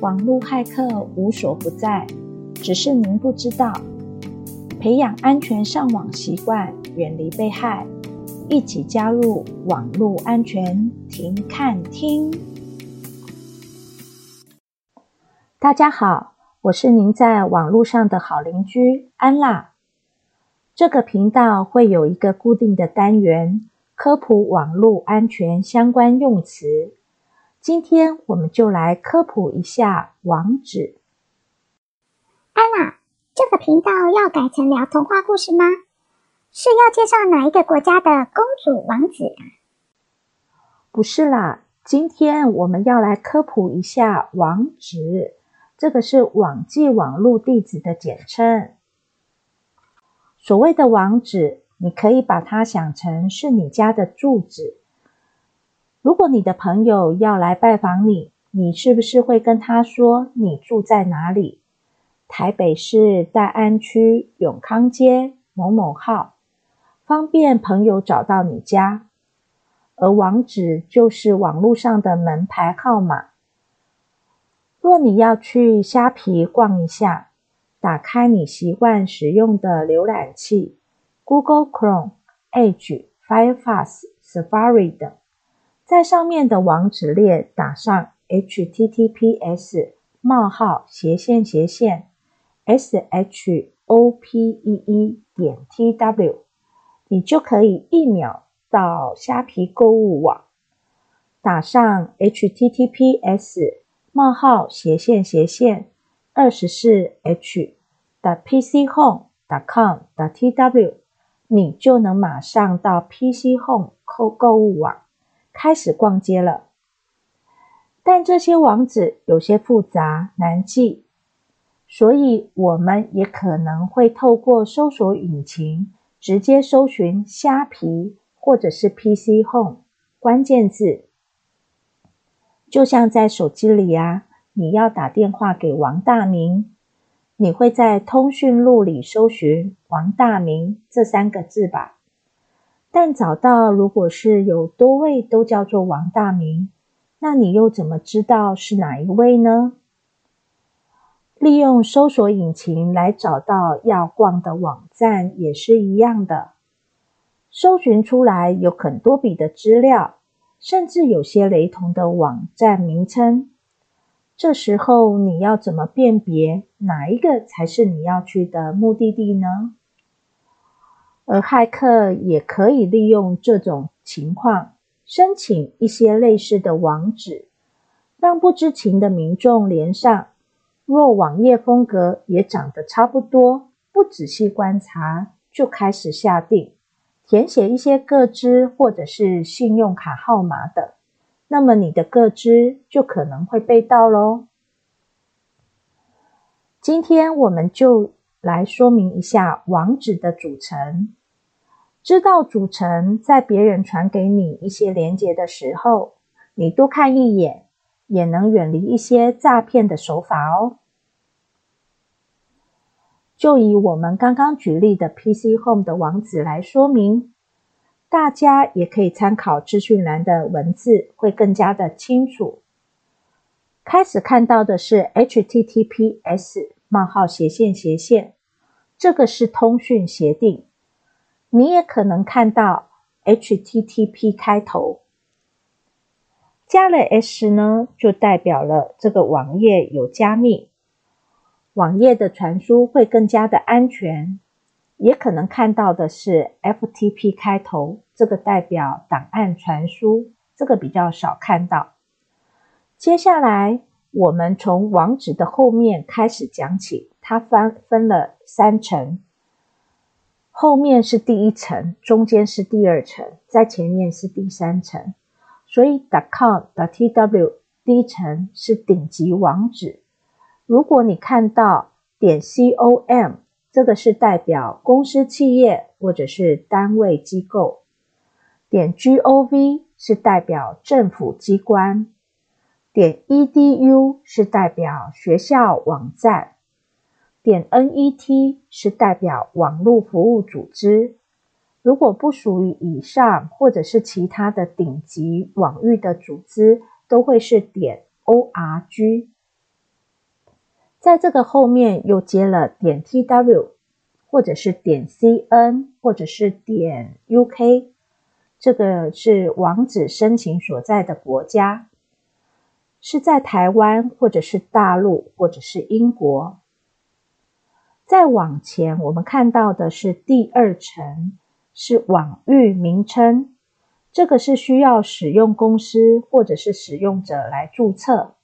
网络骇客无所不在，只是您不知道。培养安全上网习惯，远离被害，一起加入网络安全停看听。大家好，我是您在网络上的好邻居安娜。这个频道会有一个固定的单元，科普网络安全相关用词。今天我们就来科普一下网址。安娜，这个频道要改成聊童话故事吗？是要介绍哪一个国家的公主王子啊？不是啦，今天我们要来科普一下网址，这个是网际网络地址的简称。所谓的网址，你可以把它想成是你家的住址。如果你的朋友要来拜访你，你是不是会跟他说你住在哪里？台北市大安区永康街某某号，方便朋友找到你家。而网址就是网络上的门牌号码。若你要去虾皮逛一下，打开你习惯使用的浏览器，Google Chrome、Edge、Firefox、Safari 等。在上面的网址列打上 https 冒号斜线斜线 shopee 点 tw，你就可以一秒到虾皮购物网。打上 https 冒号斜线斜线二十四 h 的 pchome.com.tw，你就能马上到 PC Home 购购物网。开始逛街了，但这些网址有些复杂难记，所以我们也可能会透过搜索引擎直接搜寻虾皮或者是 PC Home 关键字。就像在手机里啊，你要打电话给王大明，你会在通讯录里搜寻王大明这三个字吧？但找到，如果是有多位都叫做王大明，那你又怎么知道是哪一位呢？利用搜索引擎来找到要逛的网站也是一样的，搜寻出来有很多笔的资料，甚至有些雷同的网站名称。这时候你要怎么辨别哪一个才是你要去的目的地呢？而骇客也可以利用这种情况，申请一些类似的网址，让不知情的民众连上。若网页风格也长得差不多，不仔细观察就开始下订，填写一些个资或者是信用卡号码等，那么你的个资就可能会被盗喽。今天我们就来说明一下网址的组成。知道组成，在别人传给你一些连接的时候，你多看一眼，也能远离一些诈骗的手法哦。就以我们刚刚举例的 PC Home 的网址来说明，大家也可以参考资讯栏的文字，会更加的清楚。开始看到的是 HTTPS 冒号斜线斜线，这个是通讯协定。你也可能看到 HTTP 开头，加了 S 呢，就代表了这个网页有加密，网页的传输会更加的安全。也可能看到的是 FTP 开头，这个代表档案传输，这个比较少看到。接下来，我们从网址的后面开始讲起，它分分了三层。后面是第一层，中间是第二层，在前面是第三层。所以 .com、.tw 第一层是顶级网址。如果你看到点 .com，这个是代表公司、企业或者是单位机构。点 .gov 是代表政府机关。点 .edu 是代表学校网站。点 net 是代表网络服务组织，如果不属于以上或者是其他的顶级网域的组织，都会是点 org。在这个后面又接了点 tw，或者是点 cn，或者是点 uk，这个是网址申请所在的国家，是在台湾，或者是大陆，或者是英国。再往前，我们看到的是第二层，是网域名称。这个是需要使用公司或者是使用者来注册，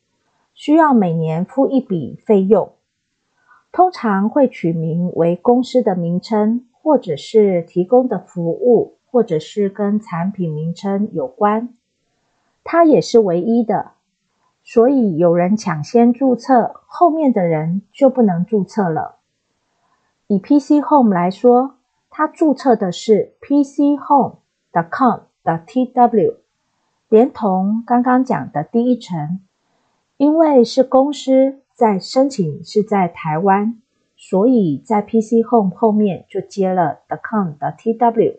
需要每年付一笔费用，通常会取名为公司的名称，或者是提供的服务，或者是跟产品名称有关。它也是唯一的，所以有人抢先注册，后面的人就不能注册了。以 PC Home 来说，它注册的是 PCHome.com.tw，连同刚刚讲的第一层，因为是公司在申请是在台湾，所以在 PC Home 后面就接了 .com.tw。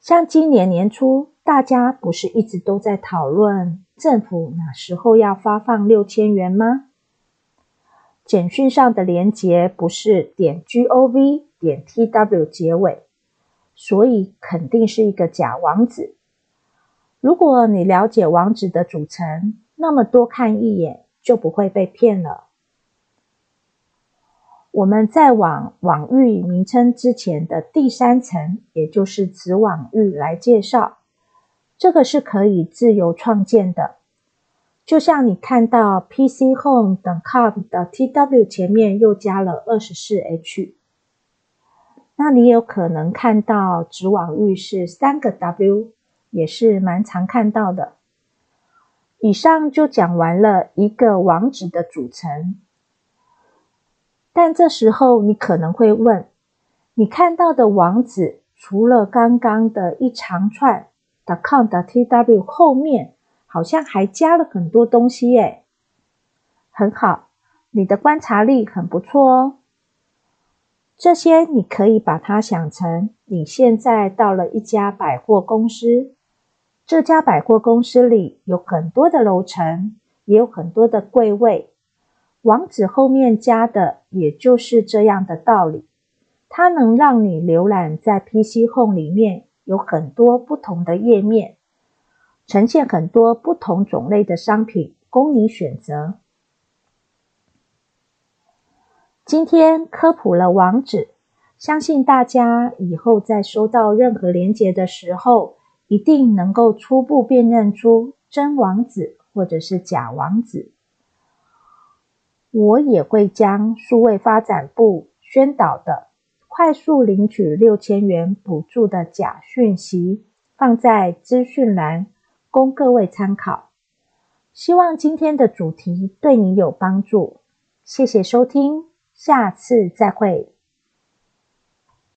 像今年年初，大家不是一直都在讨论政府哪时候要发放六千元吗？简讯上的连结不是点 gov 点 tw 结尾，所以肯定是一个假网址。如果你了解网址的组成，那么多看一眼就不会被骗了。我们再往网域名称之前的第三层，也就是子网域来介绍，这个是可以自由创建的。就像你看到 pchome.com 的 tw 前面又加了二十四 H，那你有可能看到子网域是三个 W，也是蛮常看到的。以上就讲完了一个网址的组成，但这时候你可能会问：你看到的网址除了刚刚的一长串 .com.tw 后面，好像还加了很多东西耶，很好，你的观察力很不错哦。这些你可以把它想成你现在到了一家百货公司，这家百货公司里有很多的楼层，也有很多的柜位，网址后面加的也就是这样的道理，它能让你浏览在 PC Home 里面有很多不同的页面。呈现很多不同种类的商品供你选择。今天科普了网址，相信大家以后在收到任何连接的时候，一定能够初步辨认出真网址或者是假网址。我也会将数位发展部宣导的快速领取六千元补助的假讯息放在资讯栏。供各位参考，希望今天的主题对你有帮助。谢谢收听，下次再会。